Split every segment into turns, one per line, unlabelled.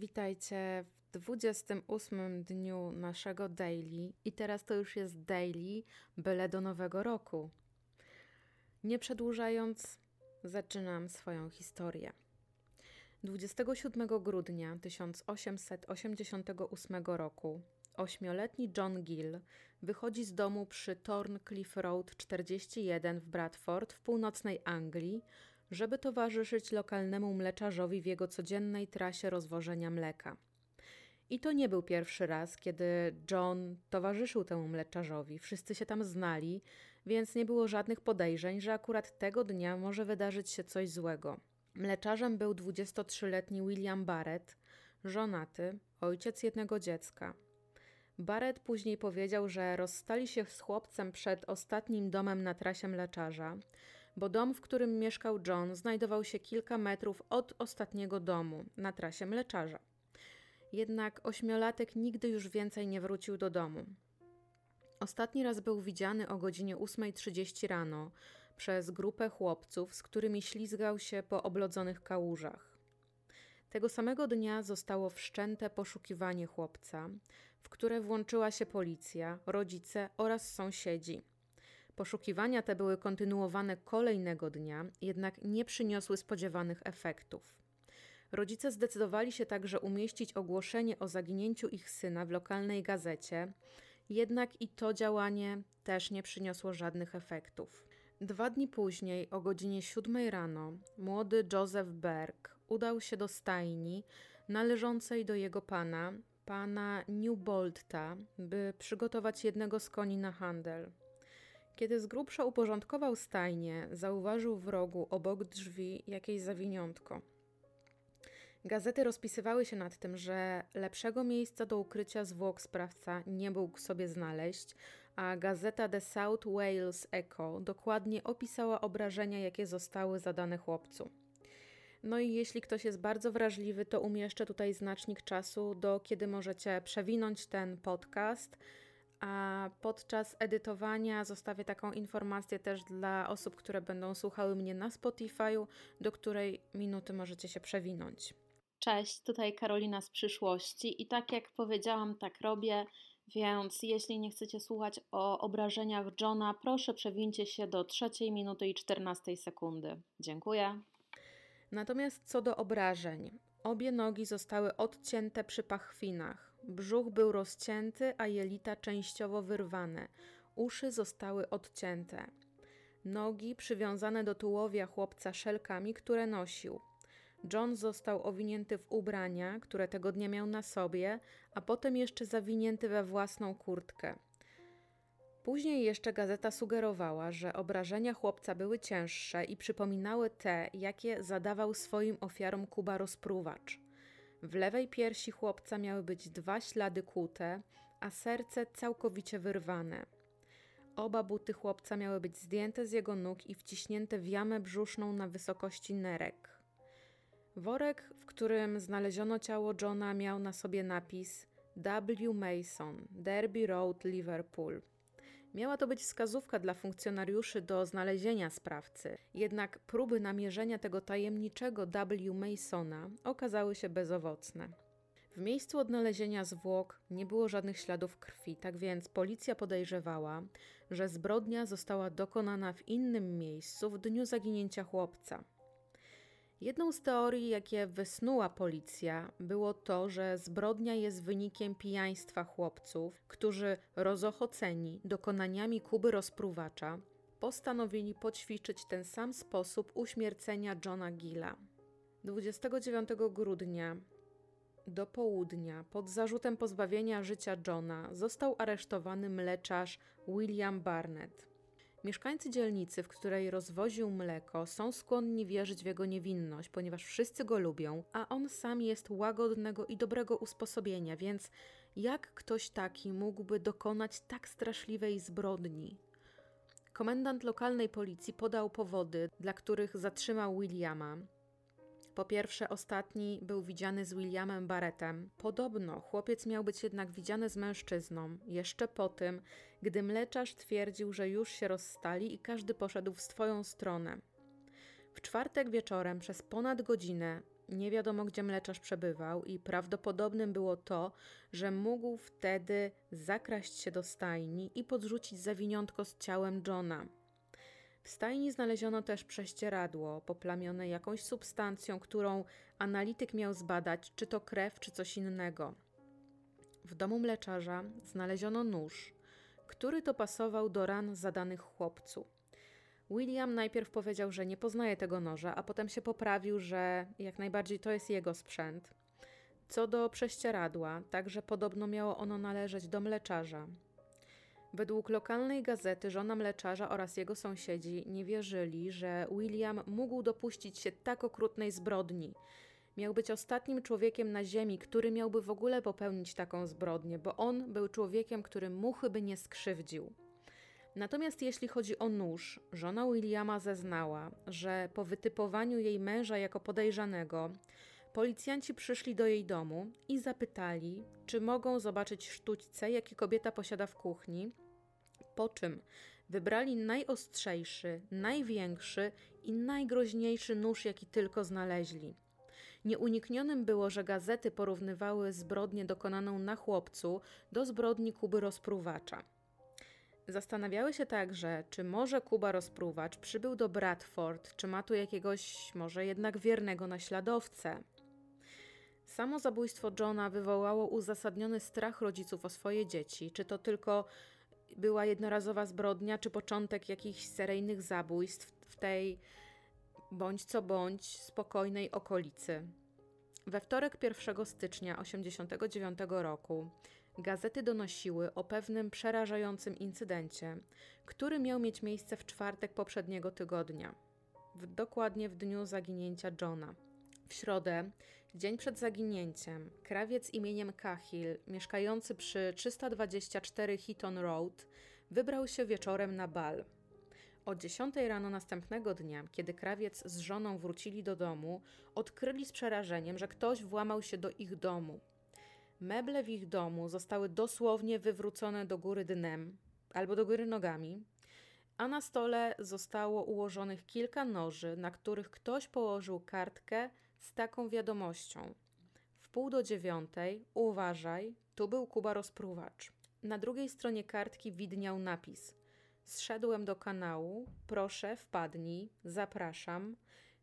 Witajcie w 28 dniu naszego daily i teraz to już jest daily byle do nowego roku. Nie przedłużając, zaczynam swoją historię. 27 grudnia 1888 roku ośmioletni John Gill wychodzi z domu przy Thorncliffe Road 41 w Bradford w północnej Anglii, żeby towarzyszyć lokalnemu mleczarzowi w jego codziennej trasie rozwożenia mleka. I to nie był pierwszy raz, kiedy John towarzyszył temu mleczarzowi. Wszyscy się tam znali, więc nie było żadnych podejrzeń, że akurat tego dnia może wydarzyć się coś złego. Mleczarzem był 23-letni William Barrett, żonaty, ojciec jednego dziecka. Barrett później powiedział, że rozstali się z chłopcem przed ostatnim domem na trasie mleczarza, bo dom, w którym mieszkał John, znajdował się kilka metrów od ostatniego domu na trasie mleczarza. Jednak ośmiolatek nigdy już więcej nie wrócił do domu. Ostatni raz był widziany o godzinie 8.30 rano przez grupę chłopców, z którymi ślizgał się po oblodzonych kałużach. Tego samego dnia zostało wszczęte poszukiwanie chłopca, w które włączyła się policja, rodzice oraz sąsiedzi. Poszukiwania te były kontynuowane kolejnego dnia, jednak nie przyniosły spodziewanych efektów. Rodzice zdecydowali się także umieścić ogłoszenie o zaginięciu ich syna w lokalnej gazecie, jednak i to działanie też nie przyniosło żadnych efektów. Dwa dni później, o godzinie 7 rano, młody Joseph Berg udał się do stajni należącej do jego pana, pana Newbolta, by przygotować jednego z koni na handel. Kiedy z grubsza uporządkował stajnię, zauważył w rogu obok drzwi jakieś zawiniątko. Gazety rozpisywały się nad tym, że lepszego miejsca do ukrycia zwłok sprawca nie mógł sobie znaleźć, a gazeta The South Wales Echo dokładnie opisała obrażenia, jakie zostały zadane chłopcu. No i jeśli ktoś jest bardzo wrażliwy, to umieszczę tutaj znacznik czasu, do kiedy możecie przewinąć ten podcast. A podczas edytowania zostawię taką informację też dla osób, które będą słuchały mnie na Spotify, do której minuty możecie się przewinąć.
Cześć, tutaj Karolina z przyszłości i tak jak powiedziałam, tak robię, więc jeśli nie chcecie słuchać o obrażeniach Johna, proszę przewincie się do trzeciej minuty i 14 sekundy. Dziękuję.
Natomiast co do obrażeń, obie nogi zostały odcięte przy pachwinach. Brzuch był rozcięty, a jelita częściowo wyrwane. Uszy zostały odcięte. Nogi przywiązane do tułowia chłopca szelkami, które nosił. John został owinięty w ubrania, które tego dnia miał na sobie, a potem jeszcze zawinięty we własną kurtkę. Później jeszcze gazeta sugerowała, że obrażenia chłopca były cięższe i przypominały te, jakie zadawał swoim ofiarom Kuba rozpruwacz. W lewej piersi chłopca miały być dwa ślady kłute, a serce całkowicie wyrwane. Oba buty chłopca miały być zdjęte z jego nóg i wciśnięte w jamę brzuszną na wysokości nerek. Worek, w którym znaleziono ciało Johna, miał na sobie napis W. Mason, Derby Road, Liverpool. Miała to być wskazówka dla funkcjonariuszy do znalezienia sprawcy, jednak próby namierzenia tego tajemniczego W. Masona okazały się bezowocne. W miejscu odnalezienia zwłok nie było żadnych śladów krwi, tak więc policja podejrzewała, że zbrodnia została dokonana w innym miejscu w dniu zaginięcia chłopca. Jedną z teorii, jakie wysnuła policja, było to, że zbrodnia jest wynikiem pijaństwa chłopców, którzy rozochoceni dokonaniami Kuby rozpruwacza, postanowili poćwiczyć ten sam sposób uśmiercenia Johna Gilla. 29 grudnia do południa pod zarzutem pozbawienia życia Johna został aresztowany mleczarz William Barnett. Mieszkańcy dzielnicy, w której rozwoził mleko, są skłonni wierzyć w jego niewinność, ponieważ wszyscy go lubią, a on sam jest łagodnego i dobrego usposobienia, więc jak ktoś taki mógłby dokonać tak straszliwej zbrodni? Komendant lokalnej policji podał powody, dla których zatrzymał Williama. Po pierwsze, ostatni był widziany z Williamem Barrettem. Podobno chłopiec miał być jednak widziany z mężczyzną, jeszcze po tym, gdy mleczarz twierdził, że już się rozstali i każdy poszedł w swoją stronę. W czwartek wieczorem przez ponad godzinę Nie wiadomo, gdzie mleczarz przebywał, i prawdopodobnym było to, że mógł wtedy zakraść się do stajni i podrzucić zawiniątko z ciałem Johna. W stajni znaleziono też prześcieradło poplamione jakąś substancją, którą analityk miał zbadać, czy to krew, czy coś innego. W domu mleczarza znaleziono nóż, który to pasował do ran zadanych chłopcu. William najpierw powiedział, że nie poznaje tego noża, a potem się poprawił, że jak najbardziej to jest jego sprzęt. Co do prześcieradła, także podobno miało ono należeć do mleczarza. Według lokalnej gazety żona mleczarza oraz jego sąsiedzi nie wierzyli, że William mógł dopuścić się tak okrutnej zbrodni. Miał być ostatnim człowiekiem na ziemi, który miałby w ogóle popełnić taką zbrodnię, bo on był człowiekiem, który muchy by nie skrzywdził. Natomiast jeśli chodzi o nóż, żona Williama zeznała, że po wytypowaniu jej męża jako podejrzanego, policjanci przyszli do jej domu i zapytali, czy mogą zobaczyć sztućce, jakie kobieta posiada w kuchni, po czym wybrali najostrzejszy, największy i najgroźniejszy nóż, jaki tylko znaleźli. Nieuniknionym było, że gazety porównywały zbrodnię dokonaną na chłopcu do zbrodni Kuby rozpruwacza. Zastanawiały się także, czy może Kuba rozpruwacz przybył do Bradford, czy ma tu jakiegoś może jednak wiernego naśladowcę. Samo zabójstwo Johna wywołało uzasadniony strach rodziców o swoje dzieci. Czy to tylko była jednorazowa zbrodnia, czy początek jakichś seryjnych zabójstw w tej bądź co bądź spokojnej okolicy. We wtorek 1 stycznia 1989 roku gazety donosiły o pewnym przerażającym incydencie, który miał mieć miejsce w czwartek poprzedniego tygodnia, w, dokładnie w dniu zaginięcia Johna. W środę, dzień przed zaginięciem, krawiec imieniem Cahill, mieszkający przy 324 Heaton Road, wybrał się wieczorem na bal. O 10 rano następnego dnia, kiedy krawiec z żoną wrócili do domu, odkryli z przerażeniem, że ktoś włamał się do ich domu. Meble w ich domu zostały dosłownie wywrócone do góry dnem albo do góry nogami, a na stole zostało ułożonych kilka noży, na których ktoś położył kartkę z taką wiadomością. W pół do dziewiątej, uważaj, tu był Kuba rozpruwacz. Na drugiej stronie kartki widniał napis: Zszedłem do kanału, proszę, wpadnij, zapraszam,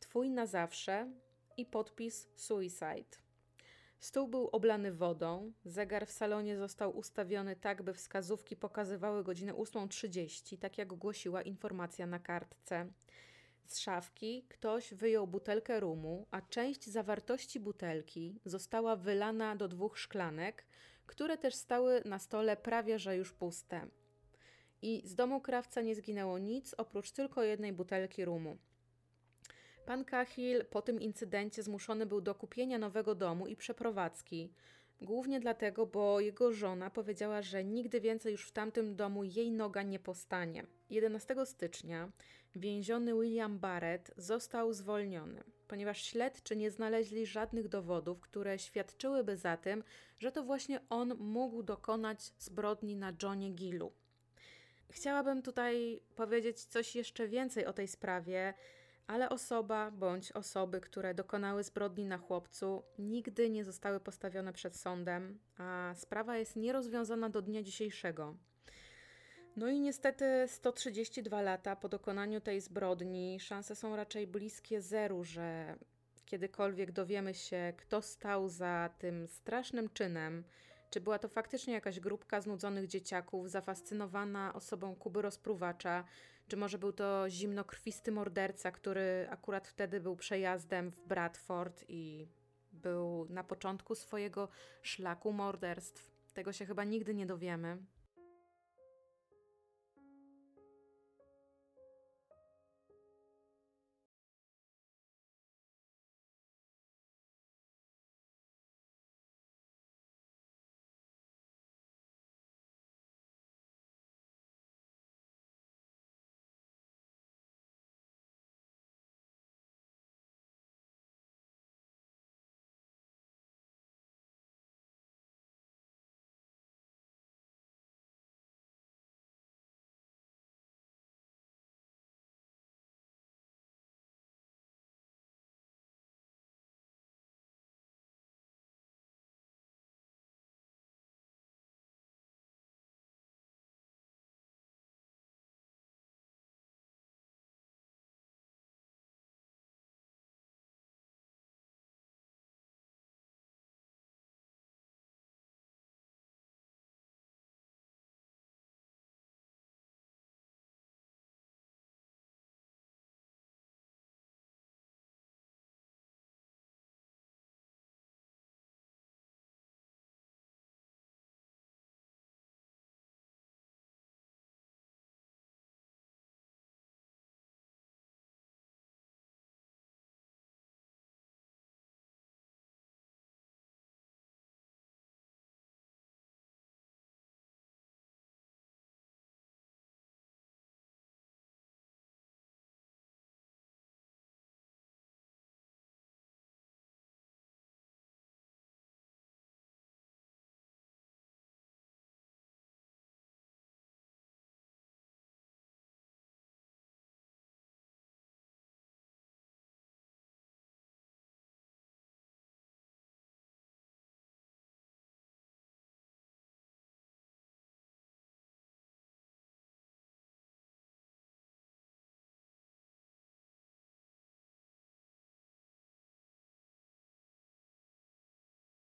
twój na zawsze i podpis suicide. Stół był oblany wodą, zegar w salonie został ustawiony tak, by wskazówki pokazywały godzinę 8.30, tak jak głosiła informacja na kartce. Z szafki ktoś wyjął butelkę rumu, a część zawartości butelki została wylana do dwóch szklanek, które też stały na stole prawie że już puste. I z domu krawca nie zginęło nic oprócz tylko jednej butelki rumu. Pan Cahill po tym incydencie zmuszony był do kupienia nowego domu i przeprowadzki. Głównie dlatego, bo jego żona powiedziała, że nigdy więcej już w tamtym domu jej noga nie postanie. 11 stycznia więziony William Barrett został zwolniony, ponieważ śledczy nie znaleźli żadnych dowodów, które świadczyłyby za tym, że to właśnie on mógł dokonać zbrodni na Johnie Gillu. Chciałabym tutaj powiedzieć coś jeszcze więcej o tej sprawie, ale osoba bądź osoby, które dokonały zbrodni na chłopcu, nigdy nie zostały postawione przed sądem, a sprawa jest nierozwiązana do dnia dzisiejszego. No i niestety 132 lata po dokonaniu tej zbrodni szanse są raczej bliskie zeru, że kiedykolwiek dowiemy się, kto stał za tym strasznym czynem, czy była to faktycznie jakaś grupka znudzonych dzieciaków zafascynowana osobą Kuby rozpruwacza, czy może był to zimnokrwisty morderca, który akurat wtedy był przejazdem w Bradford i był na początku swojego szlaku morderstw? Tego się chyba nigdy nie dowiemy.